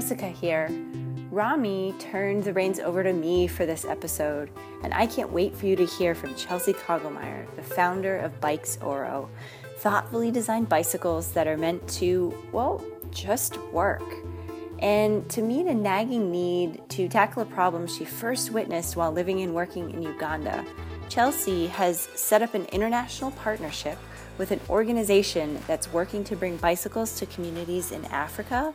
Jessica here. Rami turned the reins over to me for this episode, and I can't wait for you to hear from Chelsea Koglmeier, the founder of Bikes Oro, thoughtfully designed bicycles that are meant to, well, just work. And to meet a nagging need to tackle a problem she first witnessed while living and working in Uganda, Chelsea has set up an international partnership with an organization that's working to bring bicycles to communities in Africa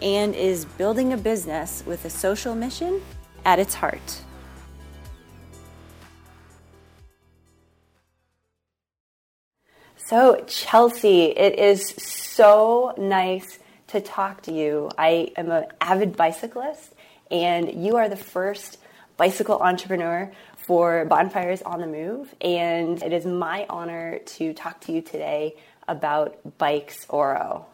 and is building a business with a social mission at its heart. So, Chelsea, it is so nice to talk to you. I am an avid bicyclist, and you are the first bicycle entrepreneur for Bonfires on the Move. And it is my honor to talk to you today about Bikes Oro.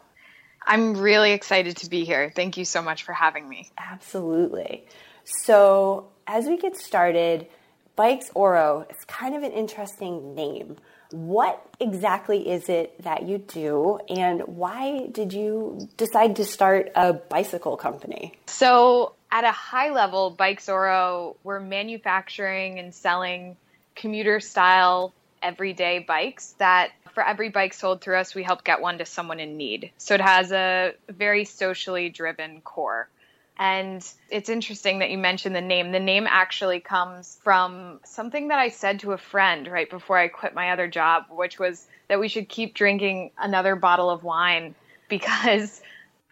I'm really excited to be here. Thank you so much for having me. Absolutely. So, as we get started, Bikes Oro is kind of an interesting name. What exactly is it that you do, and why did you decide to start a bicycle company? So, at a high level, Bikes Oro, we're manufacturing and selling commuter style everyday bikes that for every bike sold through us, we help get one to someone in need. So it has a very socially driven core. And it's interesting that you mentioned the name. The name actually comes from something that I said to a friend right before I quit my other job, which was that we should keep drinking another bottle of wine because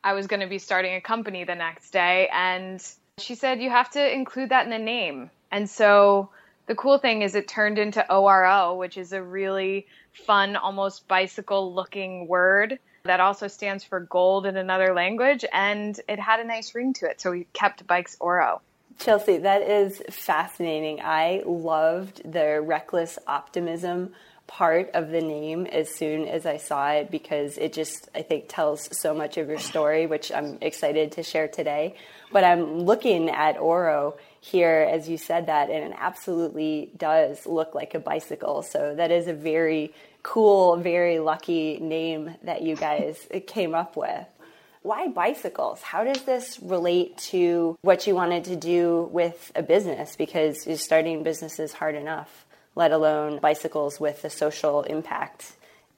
I was going to be starting a company the next day. And she said, You have to include that in the name. And so the cool thing is it turned into ORO, which is a really fun, almost bicycle looking word that also stands for gold in another language, and it had a nice ring to it. So we kept Bikes Oro. Chelsea, that is fascinating. I loved the reckless optimism part of the name as soon as I saw it because it just, I think, tells so much of your story, which I'm excited to share today. But I'm looking at Oro here as you said that, and it absolutely does look like a bicycle. So that is a very cool, very lucky name that you guys came up with. Why bicycles? How does this relate to what you wanted to do with a business? Because starting business is hard enough, let alone bicycles with a social impact.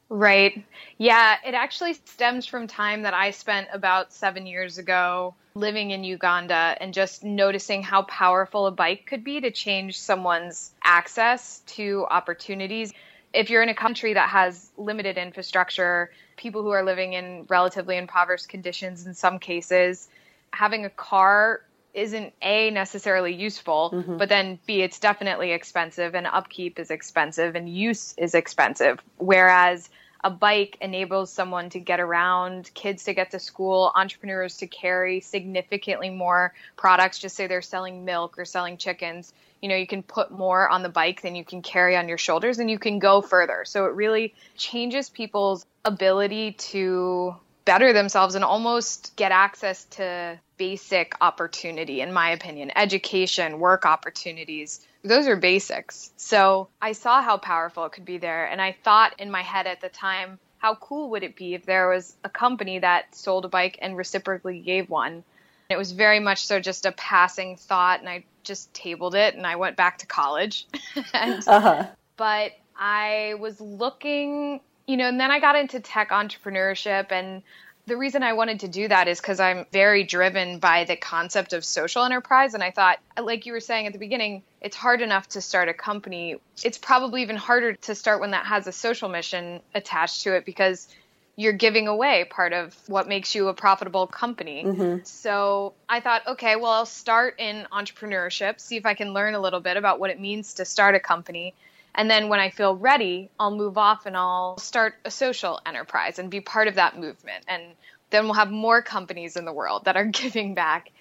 Right. Yeah, it actually stems from time that I spent about seven years ago living in Uganda and just noticing how powerful a bike could be to change someone's access to opportunities. If you're in a country that has limited infrastructure, people who are living in relatively impoverished conditions in some cases, having a car isn't a necessarily useful mm-hmm. but then b it's definitely expensive and upkeep is expensive and use is expensive whereas a bike enables someone to get around, kids to get to school, entrepreneurs to carry significantly more products. Just say they're selling milk or selling chickens. You know, you can put more on the bike than you can carry on your shoulders and you can go further. So it really changes people's ability to better themselves and almost get access to basic opportunity, in my opinion, education, work opportunities those are basics. So I saw how powerful it could be there. And I thought in my head at the time, how cool would it be if there was a company that sold a bike and reciprocally gave one? It was very much so just a passing thought, and I just tabled it and I went back to college. and, uh-huh. But I was looking, you know, and then I got into tech entrepreneurship and the reason I wanted to do that is because I'm very driven by the concept of social enterprise. And I thought, like you were saying at the beginning, it's hard enough to start a company. It's probably even harder to start one that has a social mission attached to it because you're giving away part of what makes you a profitable company. Mm-hmm. So I thought, okay, well, I'll start in entrepreneurship, see if I can learn a little bit about what it means to start a company. And then when I feel ready, I'll move off and I'll start a social enterprise and be part of that movement. And then we'll have more companies in the world that are giving back.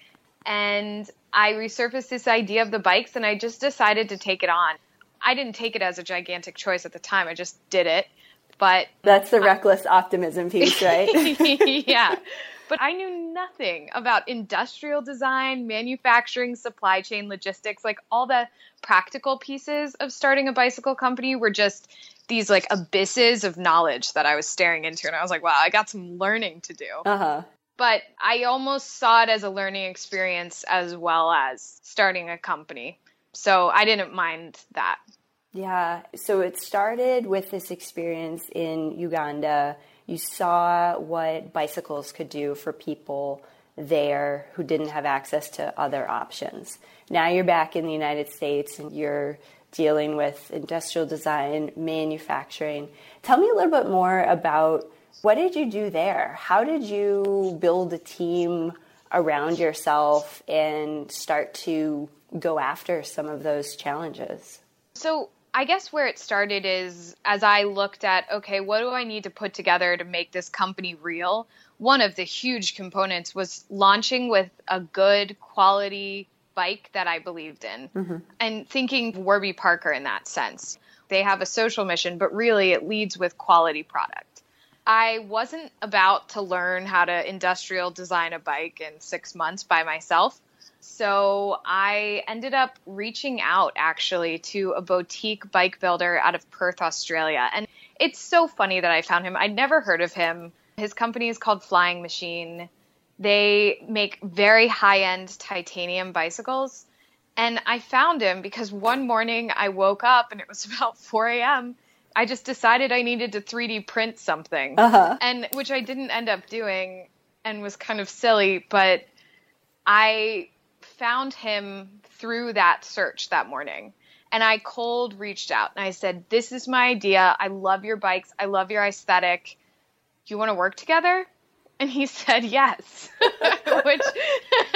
And I resurfaced this idea of the bikes and I just decided to take it on. I didn't take it as a gigantic choice at the time, I just did it. But that's the I, reckless optimism piece, right? yeah. But I knew nothing about industrial design, manufacturing, supply chain, logistics, like all the practical pieces of starting a bicycle company were just these like abysses of knowledge that I was staring into. And I was like, wow, I got some learning to do. Uh huh. but I almost saw it as a learning experience as well as starting a company. So I didn't mind that. Yeah. So it started with this experience in Uganda. You saw what bicycles could do for people there who didn't have access to other options. Now you're back in the United States and you're dealing with industrial design, manufacturing. Tell me a little bit more about what did you do there? How did you build a team around yourself and start to go after some of those challenges? So, I guess where it started is as I looked at, okay, what do I need to put together to make this company real? One of the huge components was launching with a good quality bike that I believed in mm-hmm. and thinking Warby Parker in that sense. They have a social mission, but really it leads with quality product. I wasn't about to learn how to industrial design a bike in six months by myself. So I ended up reaching out actually to a boutique bike builder out of Perth, Australia. And it's so funny that I found him. I'd never heard of him. His company is called Flying Machine. They make very high end titanium bicycles. And I found him because one morning I woke up and it was about 4 a.m. I just decided I needed to 3D print something, uh-huh. and which I didn't end up doing, and was kind of silly. But I found him through that search that morning, and I cold reached out and I said, "This is my idea. I love your bikes. I love your aesthetic. Do you want to work together?" And he said yes, which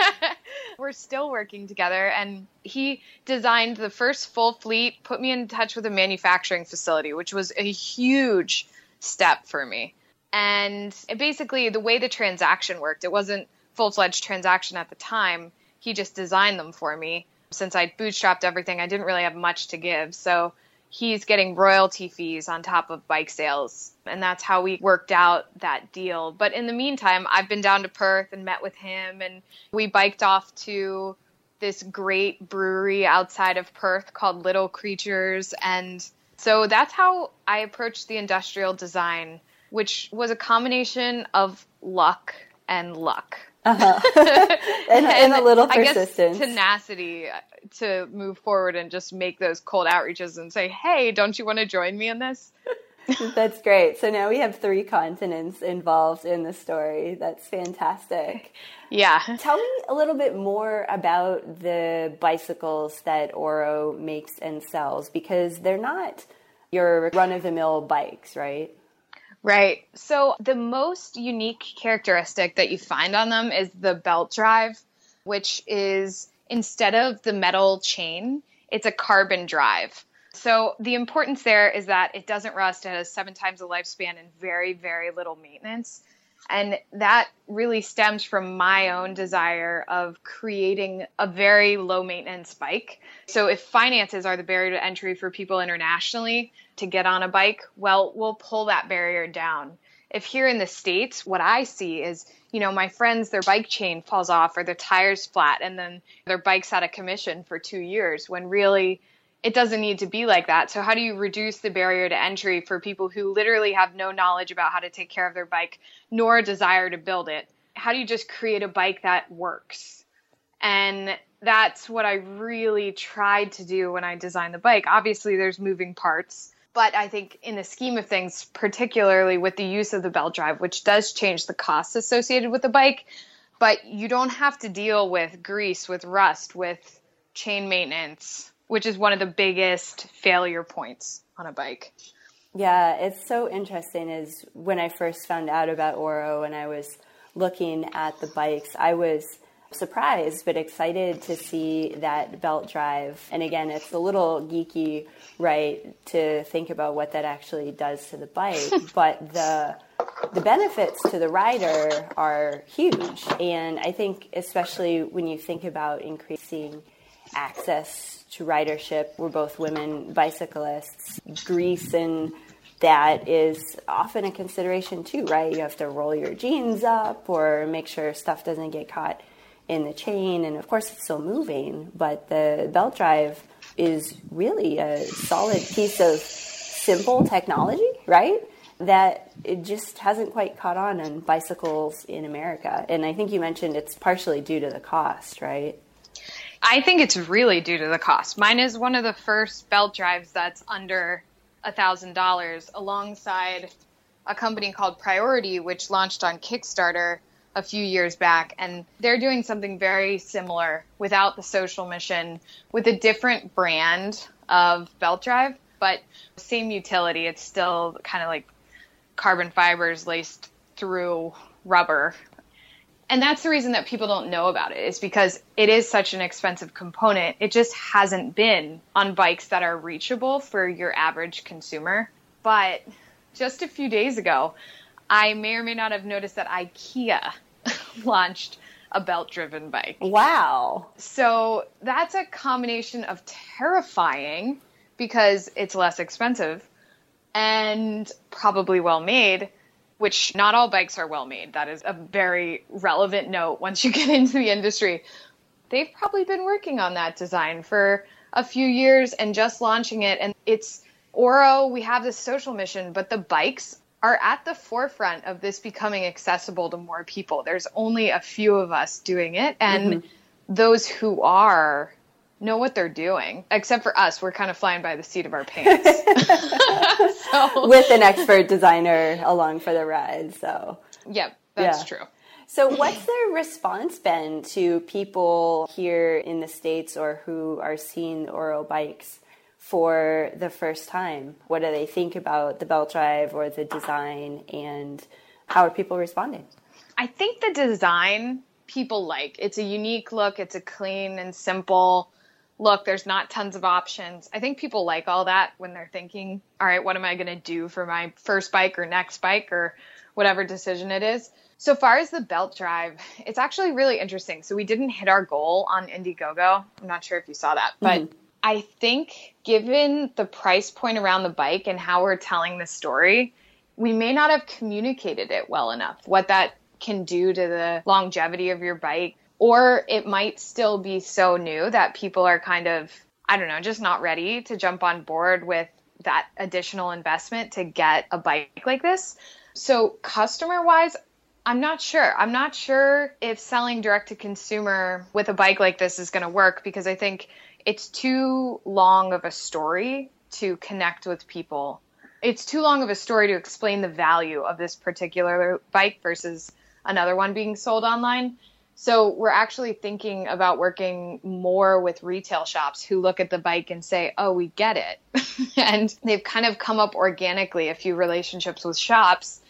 we're still working together. And he designed the first full fleet, put me in touch with a manufacturing facility, which was a huge step for me. And basically, the way the transaction worked, it wasn't full fledged transaction at the time. He just designed them for me. Since I bootstrapped everything, I didn't really have much to give. So he's getting royalty fees on top of bike sales. And that's how we worked out that deal. But in the meantime, I've been down to Perth and met with him, and we biked off to this great brewery outside of Perth called Little Creatures. And so that's how I approached the industrial design, which was a combination of luck and luck. Uh-huh. and, and, a little persistence. tenacity to move forward and just make those cold outreaches and say, hey, don't you want to join me in this? That's great. So now we have three continents involved in the story. That's fantastic. Yeah. Tell me a little bit more about the bicycles that Oro makes and sells because they're not your run of the mill bikes, right? Right. So the most unique characteristic that you find on them is the belt drive, which is instead of the metal chain, it's a carbon drive. So the importance there is that it doesn't rust. It has seven times the lifespan and very, very little maintenance. And that really stems from my own desire of creating a very low maintenance bike. So, if finances are the barrier to entry for people internationally to get on a bike, well, we'll pull that barrier down. If here in the States, what I see is, you know, my friends, their bike chain falls off or their tires flat and then their bike's out of commission for two years when really it doesn't need to be like that. So, how do you reduce the barrier to entry for people who literally have no knowledge about how to take care of their bike nor a desire to build it? How do you just create a bike that works? And that's what I really tried to do when I designed the bike. Obviously, there's moving parts, but I think in the scheme of things, particularly with the use of the belt drive, which does change the costs associated with the bike, but you don't have to deal with grease, with rust, with chain maintenance which is one of the biggest failure points on a bike. Yeah, it's so interesting. Is when I first found out about Oro and I was looking at the bikes, I was surprised but excited to see that belt drive. And again, it's a little geeky, right, to think about what that actually does to the bike, but the the benefits to the rider are huge. And I think especially when you think about increasing access to ridership. We're both women bicyclists. Grease and that is often a consideration too, right? You have to roll your jeans up or make sure stuff doesn't get caught in the chain. And of course, it's still moving, but the belt drive is really a solid piece of simple technology, right? that it just hasn't quite caught on in bicycles in America. And I think you mentioned it's partially due to the cost, right? I think it's really due to the cost. Mine is one of the first belt drives that's under a thousand dollars, alongside a company called Priority, which launched on Kickstarter a few years back, and they're doing something very similar without the social mission, with a different brand of belt drive, but same utility. It's still kind of like carbon fibers laced through rubber. And that's the reason that people don't know about it is because it is such an expensive component. It just hasn't been on bikes that are reachable for your average consumer. But just a few days ago, I may or may not have noticed that IKEA launched a belt driven bike. Wow. So that's a combination of terrifying because it's less expensive and probably well made, which not all bikes are well made. That is a very relevant note once you get into the industry. They've probably been working on that design for a few years and just launching it. And it's Oro, we have this social mission, but the bikes are at the forefront of this becoming accessible to more people. There's only a few of us doing it, and mm-hmm. those who are know what they're doing. Except for us, we're kind of flying by the seat of our pants. so. With an expert designer along for the ride. So, yep, that's yeah. true. So, what's their response been to people here in the States or who are seeing Oro bikes? For the first time? What do they think about the belt drive or the design, and how are people responding? I think the design people like. It's a unique look, it's a clean and simple look. There's not tons of options. I think people like all that when they're thinking, all right, what am I going to do for my first bike or next bike or whatever decision it is? So far as the belt drive, it's actually really interesting. So we didn't hit our goal on Indiegogo. I'm not sure if you saw that, but mm-hmm. I think given the price point around the bike and how we're telling the story, we may not have communicated it well enough. What that can do to the longevity of your bike, or it might still be so new that people are kind of, I don't know, just not ready to jump on board with that additional investment to get a bike like this. So, customer wise, I'm not sure. I'm not sure if selling direct to consumer with a bike like this is going to work because I think it's too long of a story to connect with people. It's too long of a story to explain the value of this particular bike versus another one being sold online. So we're actually thinking about working more with retail shops who look at the bike and say, "Oh, we get it." and they've kind of come up organically a few relationships with shops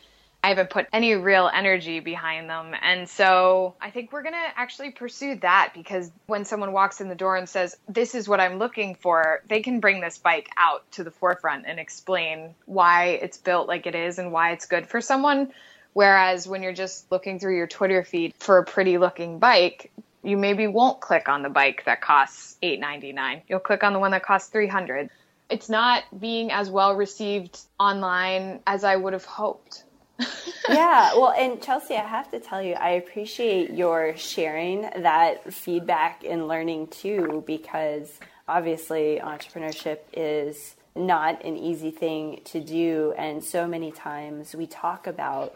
I haven't put any real energy behind them. And so I think we're going to actually pursue that because when someone walks in the door and says, This is what I'm looking for, they can bring this bike out to the forefront and explain why it's built like it is and why it's good for someone. Whereas when you're just looking through your Twitter feed for a pretty looking bike, you maybe won't click on the bike that costs $8.99. You'll click on the one that costs 300 It's not being as well received online as I would have hoped yeah, well, and Chelsea, I have to tell you, I appreciate your sharing that feedback and learning too, because obviously entrepreneurship is not an easy thing to do. And so many times we talk about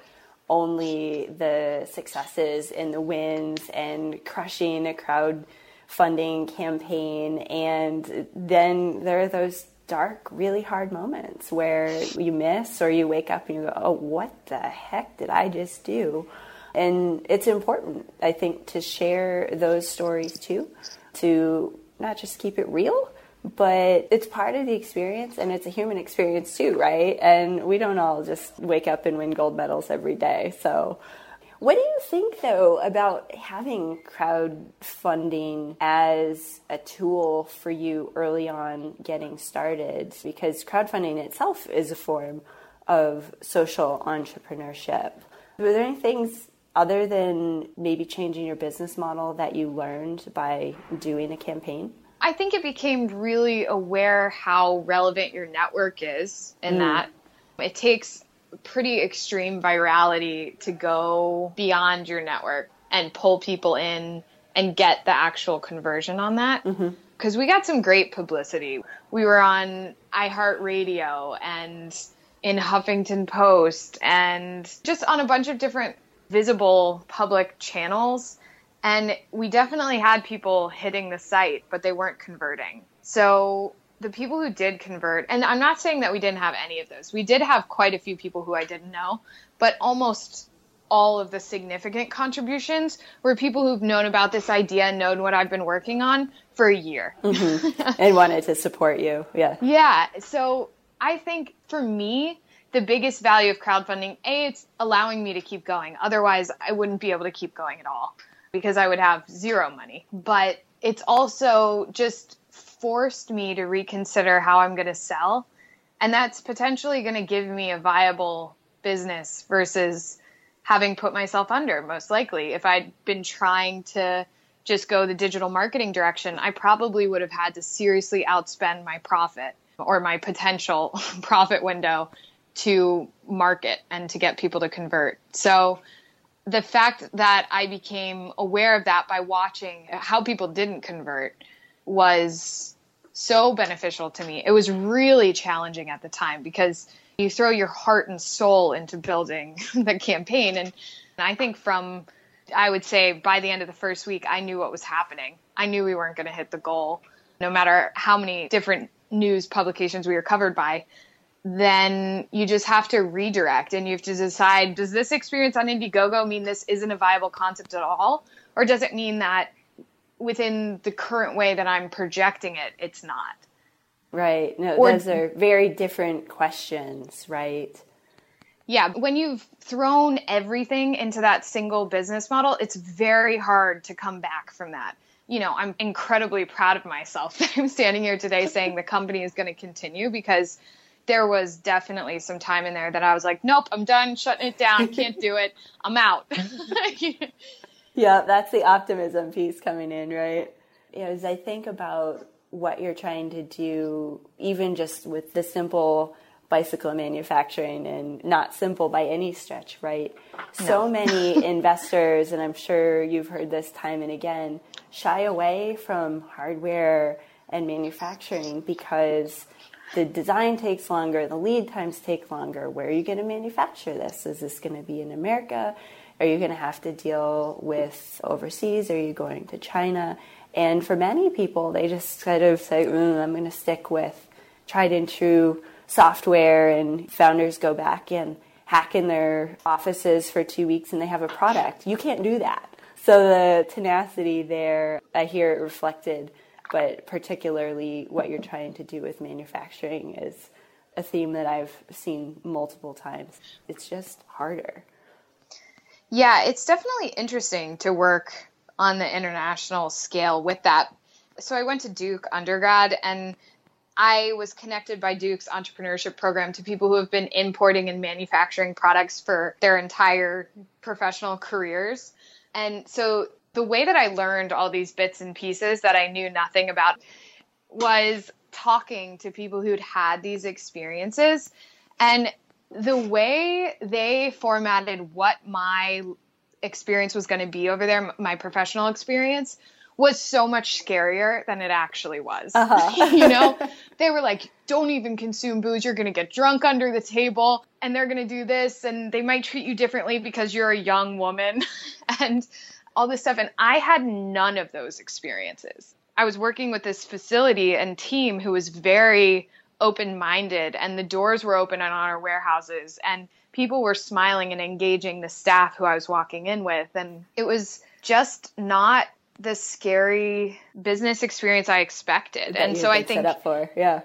only the successes and the wins and crushing a crowdfunding campaign. And then there are those dark, really hard moments where you miss or you wake up and you go, oh, what the heck did I just do? And it's important, I think, to share those stories too, to not just keep it real, but it's part of the experience and it's a human experience too, right? And we don't all just wake up and win gold medals every day. So what do you think, though, about having crowdfunding as a tool for you early on getting started? Because crowdfunding itself is a form of social entrepreneurship. Were there any things other than maybe changing your business model that you learned by doing a campaign? I think it became really aware how relevant your network is in mm. that. It takes pretty extreme virality to go beyond your network and pull people in and get the actual conversion on that. Because mm-hmm. we got some great publicity. We were on iHeartRadio and in Huffington Post and just on a bunch of different visible public channels. And we definitely had people hitting the site, but they weren't converting. So the people who did convert, and I'm not saying that we didn't have any of those. We did have quite a few people who I didn't know, but almost all of the significant contributions were people who've known about this idea and known what I've been working on for a year. mm-hmm. and wanted to support you. Yeah. Yeah. So I think for me, the biggest value of crowdfunding, A, it's allowing me to keep going. Otherwise, I wouldn't be able to keep going at all because I would have zero money. But it's also just forced me to reconsider how I'm going to sell. And that's potentially going to give me a viable business versus having put myself under, most likely. If I'd been trying to just go the digital marketing direction, I probably would have had to seriously outspend my profit or my potential profit window to market and to get people to convert. So the fact that I became aware of that by watching how people didn't convert was so beneficial to me. It was really challenging at the time because you throw your heart and soul into building the campaign. And I think from, I would say by the end of the first week, I knew what was happening. I knew we weren't going to hit the goal, no matter how many different news publications we were covered by. Then you just have to redirect and you have to decide does this experience on Indiegogo mean this isn't a viable concept at all? Or does it mean that within the current way that I'm projecting it, it's not. Right. No, or, those are very different questions, right? Yeah, when you've thrown everything into that single business model, it's very hard to come back from that. You know, I'm incredibly proud of myself that I'm standing here today saying the company is going to continue because there was definitely some time in there that I was like, nope, I'm done shutting it down, can't do it, I'm out. yeah, that's the optimism piece coming in, right? You know, as I think about what you're trying to do, even just with the simple bicycle manufacturing and not simple by any stretch, right? No. So many investors, and I'm sure you've heard this time and again, shy away from hardware and manufacturing because the design takes longer, the lead times take longer. Where are you going to manufacture this? Is this going to be in America? Are you going to have to deal with overseas? Are you going to China? And for many people, they just kind of say, mm, I'm going to stick with tried and true software, and founders go back and hack in their offices for two weeks and they have a product. You can't do that. So the tenacity there, I hear it reflected, but particularly what you're trying to do with manufacturing is a theme that I've seen multiple times. It's just harder. Yeah, it's definitely interesting to work on the international scale with that. So I went to Duke undergrad and I was connected by Duke's entrepreneurship program to people who have been importing and manufacturing products for their entire professional careers. And so the way that I learned all these bits and pieces that I knew nothing about was talking to people who'd had these experiences. And the way they formatted what my experience was going to be over there, my professional experience, was so much scarier than it actually was. Uh-huh. you know, they were like, don't even consume booze. You're going to get drunk under the table and they're going to do this and they might treat you differently because you're a young woman and all this stuff. And I had none of those experiences. I was working with this facility and team who was very open minded and the doors were open on our warehouses and people were smiling and engaging the staff who I was walking in with. And it was just not the scary business experience I expected. That and so I think set up for, yeah.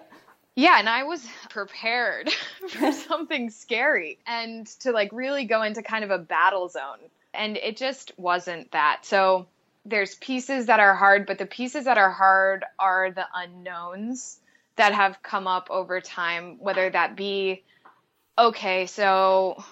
Yeah, and I was prepared for something scary and to like really go into kind of a battle zone. And it just wasn't that. So there's pieces that are hard, but the pieces that are hard are the unknowns that have come up over time, whether that be okay, so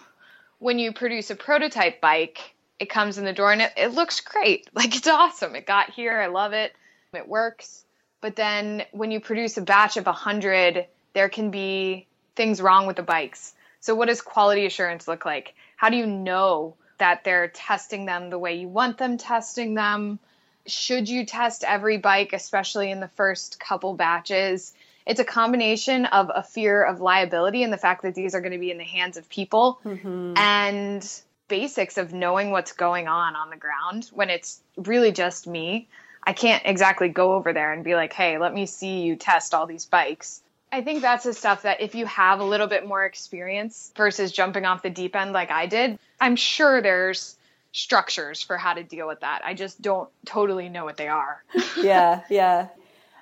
when you produce a prototype bike, it comes in the door and it, it looks great. Like it's awesome. It got here. I love it. It works. But then when you produce a batch of 100, there can be things wrong with the bikes. So, what does quality assurance look like? How do you know that they're testing them the way you want them testing them? Should you test every bike, especially in the first couple batches? It's a combination of a fear of liability and the fact that these are going to be in the hands of people mm-hmm. and basics of knowing what's going on on the ground when it's really just me. I can't exactly go over there and be like, hey, let me see you test all these bikes. I think that's the stuff that if you have a little bit more experience versus jumping off the deep end like I did, I'm sure there's structures for how to deal with that. I just don't totally know what they are. yeah, yeah.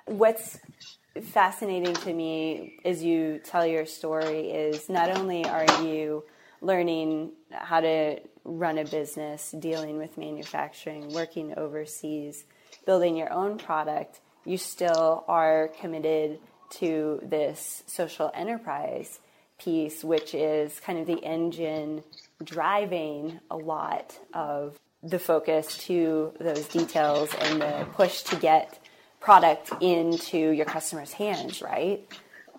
What's fascinating to me as you tell your story is not only are you learning how to run a business, dealing with manufacturing, working overseas, building your own product, you still are committed to this social enterprise piece, which is kind of the engine driving a lot of the focus to those details and the push to get product into your customers' hands, right?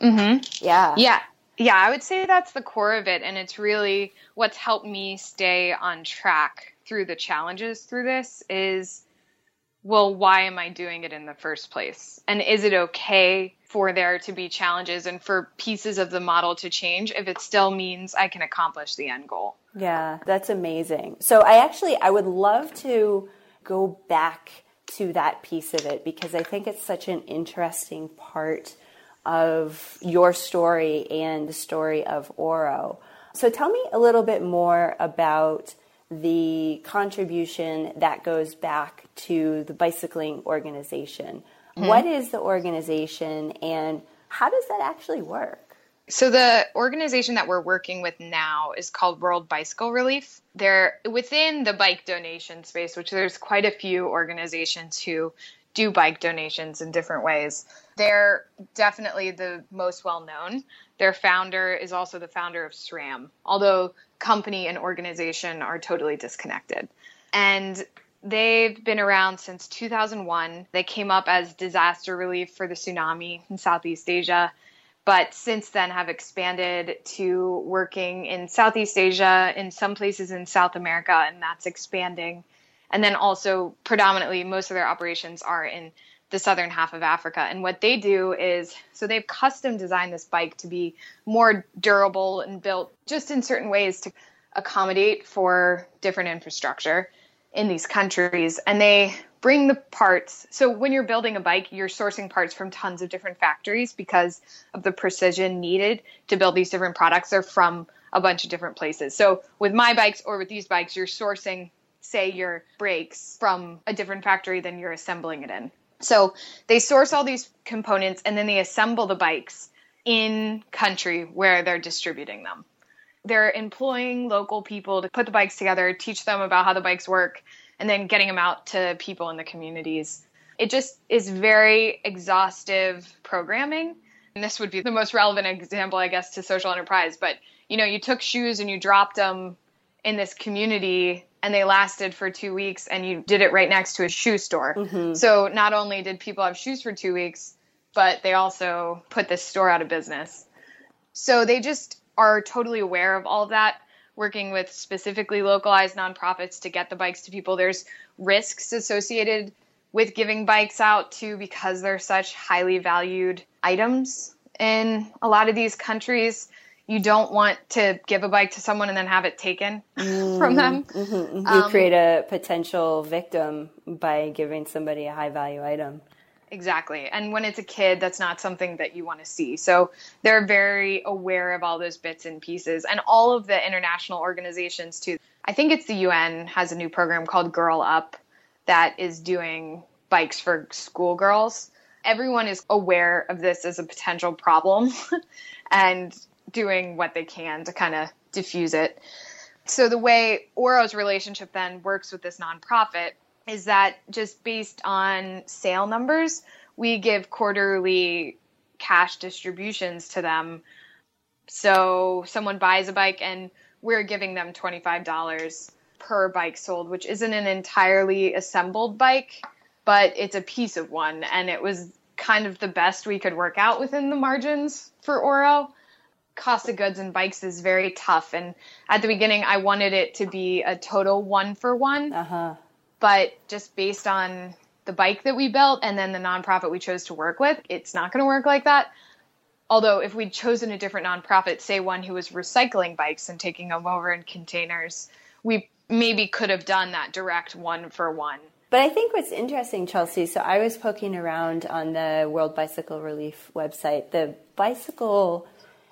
Mm-hmm. Yeah. Yeah. Yeah, I would say that's the core of it. And it's really what's helped me stay on track through the challenges through this is well, why am I doing it in the first place? And is it okay for there to be challenges and for pieces of the model to change if it still means I can accomplish the end goal? Yeah, that's amazing. So I actually I would love to go back to that piece of it because I think it's such an interesting part of your story and the story of Oro. So tell me a little bit more about the contribution that goes back to the bicycling organization. Mm-hmm. What is the organization and how does that actually work? So the organization that we're working with now is called World Bicycle Relief. They're within the bike donation space, which there's quite a few organizations who do bike donations in different ways. They're definitely the most well known. Their founder is also the founder of SRAM, although company and organization are totally disconnected. And they've been around since 2001. They came up as disaster relief for the tsunami in Southeast Asia, but since then have expanded to working in Southeast Asia, in some places in South America, and that's expanding. And then also, predominantly, most of their operations are in the southern half of Africa. And what they do is so they've custom designed this bike to be more durable and built just in certain ways to accommodate for different infrastructure in these countries. And they bring the parts. So when you're building a bike, you're sourcing parts from tons of different factories because of the precision needed to build these different products. They're from a bunch of different places. So with my bikes or with these bikes, you're sourcing say your brakes from a different factory than you're assembling it in. So they source all these components and then they assemble the bikes in country where they're distributing them. They're employing local people to put the bikes together, teach them about how the bikes work, and then getting them out to people in the communities. It just is very exhaustive programming. And this would be the most relevant example, I guess, to social enterprise. But you know, you took shoes and you dropped them in this community and they lasted for two weeks and you did it right next to a shoe store. Mm-hmm. So not only did people have shoes for two weeks, but they also put this store out of business. So they just are totally aware of all of that, working with specifically localized nonprofits to get the bikes to people. There's risks associated with giving bikes out too because they're such highly valued items in a lot of these countries you don't want to give a bike to someone and then have it taken mm, from them. Mm-hmm, mm-hmm. You um, create a potential victim by giving somebody a high value item. Exactly. And when it's a kid, that's not something that you want to see. So they're very aware of all those bits and pieces. And all of the international organizations, too. I think it's the UN has a new program called Girl Up that is doing bikes for schoolgirls. Everyone is aware of this as a potential problem. and doing what they can to kind of diffuse it. So the way Oro's relationship then works with this nonprofit is that just based on sale numbers, we give quarterly cash distributions to them. So someone buys a bike and we're giving them $25 per bike sold, which isn't an entirely assembled bike, but it's a piece of one. And it was kind of the best we could work out within the margins for Oro cost of goods and bikes is very tough. And at the beginning, I wanted it to be a total one for one. Uh-huh. But just based on the bike that we built and then the nonprofit we chose to work with, it's not going to work like that. Although, if we'd chosen a different nonprofit, say one who was recycling bikes and taking them over in containers, we maybe could have done that direct one for one. But I think what's interesting, Chelsea, so I was poking around on the World Bicycle Relief website. The bicycle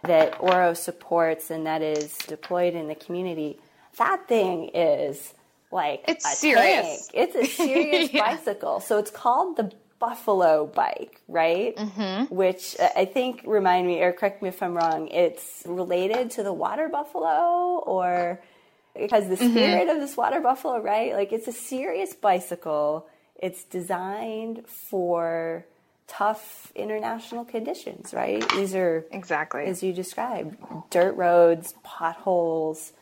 that Oro supports and that is deployed in the community, that thing is like it's a serious. Tank. It's a serious yeah. bicycle. So it's called the Buffalo bike, right? Mm-hmm. Which uh, I think remind me, or correct me if I'm wrong. It's related to the water buffalo, or it has the Mm-hmm. spirit mm-hmm. of this water buffalo, right? Like it's a serious bicycle. It's designed for tough international conditions, right? These are exactly as you described, dirt roads, potholes,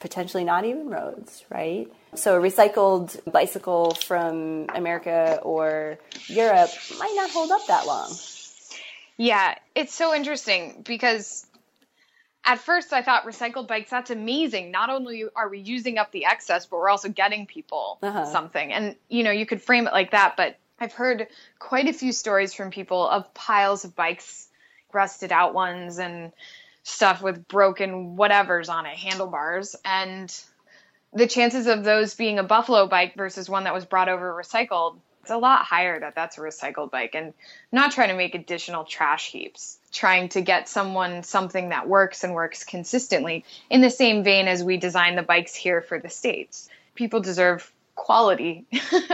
potentially not even roads, right? So a recycled bicycle from America or Europe might not hold up that long. Yeah, it's so interesting because at first I thought recycled bikes, that's amazing. Not only are we using up the excess, but we're also getting people uh-huh. something. And, you know, you could frame it like that, but I've heard quite a few stories from people of piles of bikes, rusted out ones, and stuff with broken whatever's on it, handlebars. And the chances of those being a Buffalo bike versus one that was brought over recycled, it's a lot higher that that's a recycled bike. And not trying to make additional trash heaps, trying to get someone something that works and works consistently in the same vein as we design the bikes here for the States. People deserve quality.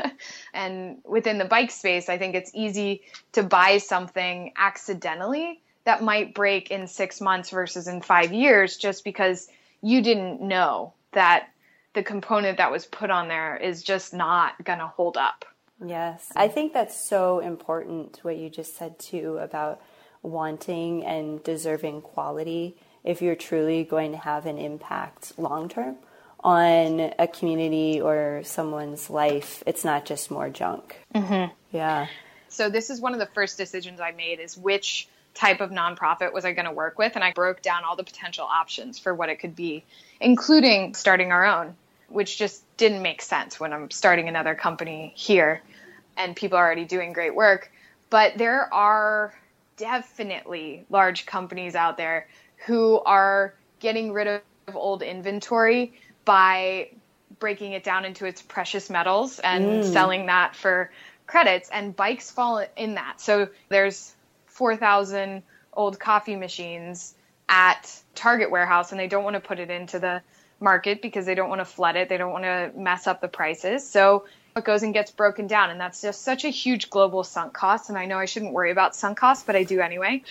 and within the bike space, I think it's easy to buy something accidentally that might break in six months versus in five years just because you didn't know that the component that was put on there is just not going to hold up. Yes. I think that's so important what you just said too about wanting and deserving quality if you're truly going to have an impact long term on a community or someone's life. It's not just more junk. Mm-hmm. Yeah. So this is one of the first decisions I made is which type of nonprofit was I going to work with and I broke down all the potential options for what it could be, including starting our own, which just didn't make sense when I'm starting another company here and people are already doing great work. But there are definitely large companies out there who are getting rid of old inventory by breaking it down into its precious metals and mm. selling that for credits and bikes fall in that. So there's 4,000 old coffee machines at Target warehouse and they don't want to put it into the market because they don't want to flood it. They don't want to mess up the prices. So it goes and gets broken down. And that's just such a huge global sunk cost. And I know I shouldn't worry about sunk costs, but I do anyway.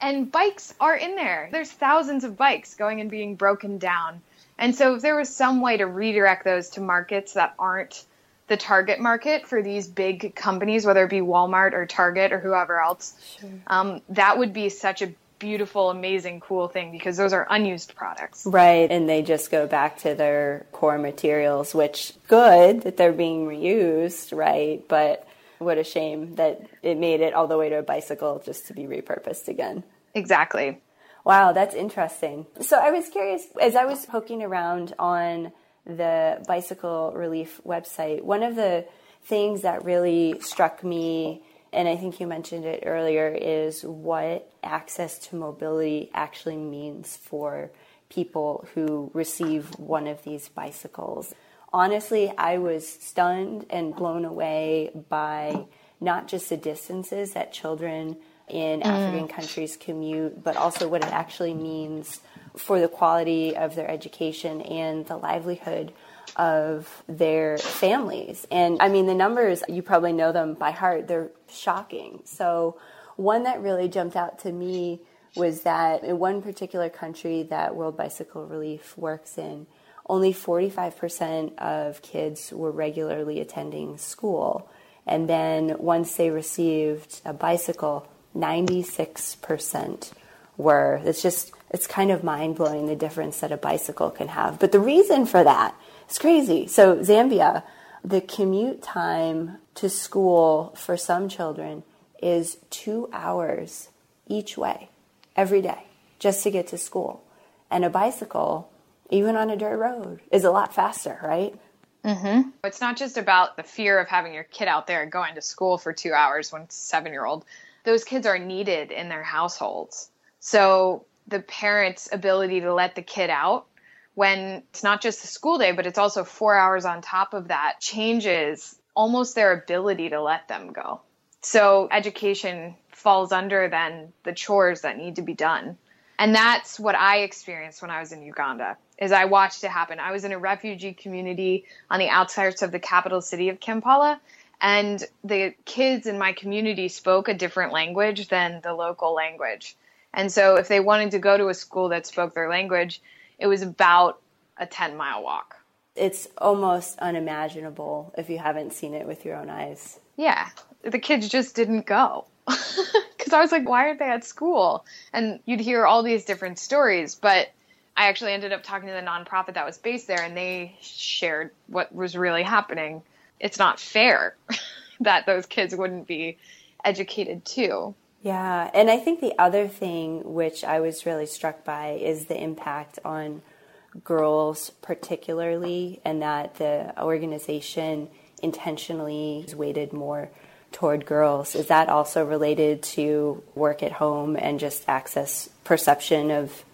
And bikes are in there. There's thousands of bikes going and being broken down. And so if there was some way to redirect those to markets that aren't the target market for these big companies, whether it be Walmart or Target or whoever else, sure. um, that would be such a beautiful, amazing, cool thing because those are unused products. Right, and they just go back to their core materials, which good that they're being reused, right? But what a shame that it made it all the way to a bicycle just to be repurposed again. Exactly. Wow, that's interesting. So I was curious as I was poking around on the Bicycle Relief website, one of the things that really struck me, and I think you mentioned it earlier, is what access to mobility actually means for people who receive one of these bicycles. Honestly, I was stunned and blown away by not just the distances that children in mm. African countries commute, but also what it actually means for the quality of their education and the livelihood of their families. And I mean, the numbers, you probably know them by heart, they're shocking. So, one that really jumped out to me was that in one particular country that World Bicycle Relief works in, only 45% of kids were regularly attending school. And then once they received a bicycle, 96% were. It's just, it's kind of mind blowing the difference that a bicycle can have. But the reason for that is crazy. So, Zambia, the commute time to school for some children is two hours each way every day just to get to school. And a bicycle, even on a dirt road, is a lot faster, right? Mm-hmm. It's not just about the fear of having your kid out there going to school for two hours when it's seven year old. Those kids are needed in their households. So the parent's ability to let the kid out when it's not just the school day, but it's also four hours on top of that changes almost their ability to let them go. So education falls under then the chores that need to be done. And that's what I experienced when I was in Uganda. Is I watched it happen. I was in a refugee community on the outskirts of the capital city of Kampala, and the kids in my community spoke a different language than the local language. And so if they wanted to go to a school that spoke their language, it was about a 10 mile walk. It's almost unimaginable if you haven't seen it with your own eyes. Yeah. The kids just didn't go. Because I was like, why aren't they at school? And you'd hear all these different stories. But I actually ended up talking to the nonprofit that was based there, and they shared what was really happening. It's not fair that those kids wouldn't be educated too. Yeah, and I think the other thing which I was really struck by is the impact on girls, particularly, and that the organization intentionally is weighted more toward girls. Is that also related to work at home and just access perception of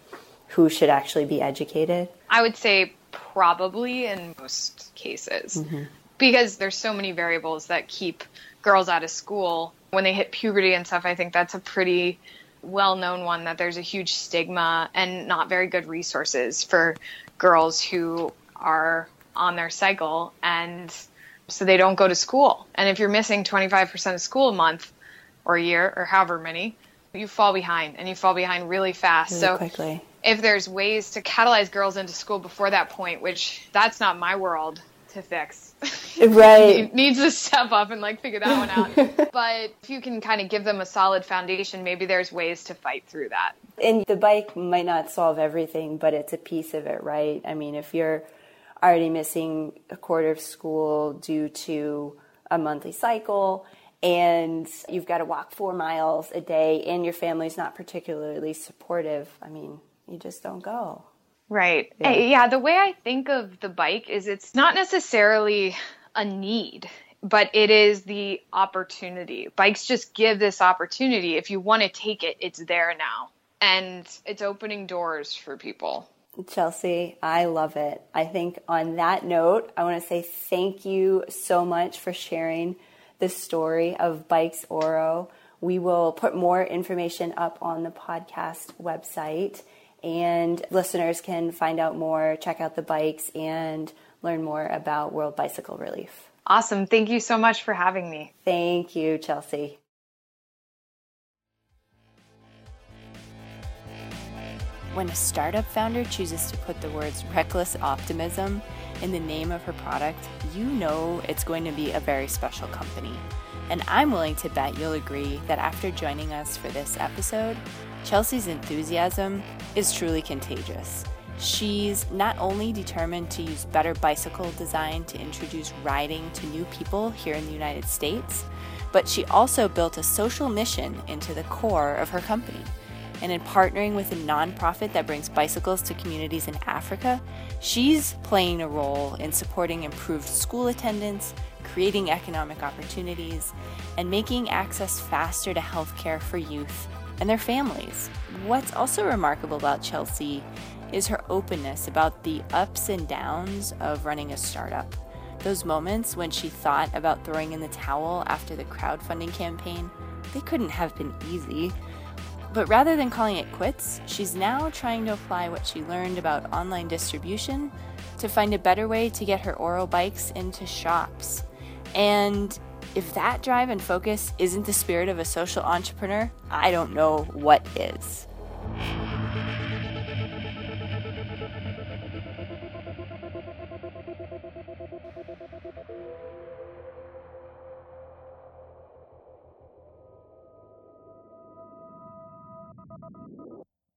who should actually be educated? I would say probably in most cases. Mm-hmm. Because there's so many variables that keep girls out of school when they hit puberty and stuff. I think that's a pretty well known one that there's a huge stigma and not very good resources for girls who are on their cycle and so they don't go to school. And if you're missing 25% of school a month or a year or however many, you fall behind and you fall behind really fast. Really so quickly. if there's ways to catalyze girls into school before that point, which that's not my world to fix. Right. needs to step up and like figure that one out. but if you can kind of give them a solid foundation, maybe there's ways to fight through that. And the bike might not solve everything, but it's a piece of it, right? I mean, if you're already missing a quarter of school due to a monthly cycle and you've got to walk four miles a day and your family's not particularly supportive, I mean, you just don't go. Right. Yeah. Eh, yeah. The way I think of the bike is it's not necessarily a need, but it is the opportunity. Bikes just give this opportunity. If you want to take it, it's there now. And it's opening doors for people. Chelsea, I love it. I think on that note, I want to say thank you so much for sharing the story of Bikes Oro. We will put more information up on the podcast website and listeners can find out more, check out the bikes, and learn more about World Bicycle Relief. Awesome. Thank you so much for having me. Thank you, Chelsea. When a startup founder chooses to put the words reckless optimism in the name of her product, you know it's going to be a very special company. And I'm willing to bet you'll agree that after joining us for this episode, Chelsea's enthusiasm is truly contagious. She's not only determined to use better bicycle design to introduce riding to new people here in the United States, but she also built a social mission into the core of her company. And in partnering with a nonprofit that brings bicycles to communities in Africa, she's playing a role in supporting improved school attendance, creating economic opportunities, and making access faster to healthcare for youth and their families. What's also remarkable about Chelsea is her openness about the ups and downs of running a startup. Those moments when she thought about throwing in the towel after the crowdfunding campaign, they couldn't have been easy. But rather than calling it quits, she's now trying to apply what she learned about online distribution to find a better way to get her Oro bikes into shops. And if that drive and focus isn't the spirit of a social entrepreneur, I don't know what is.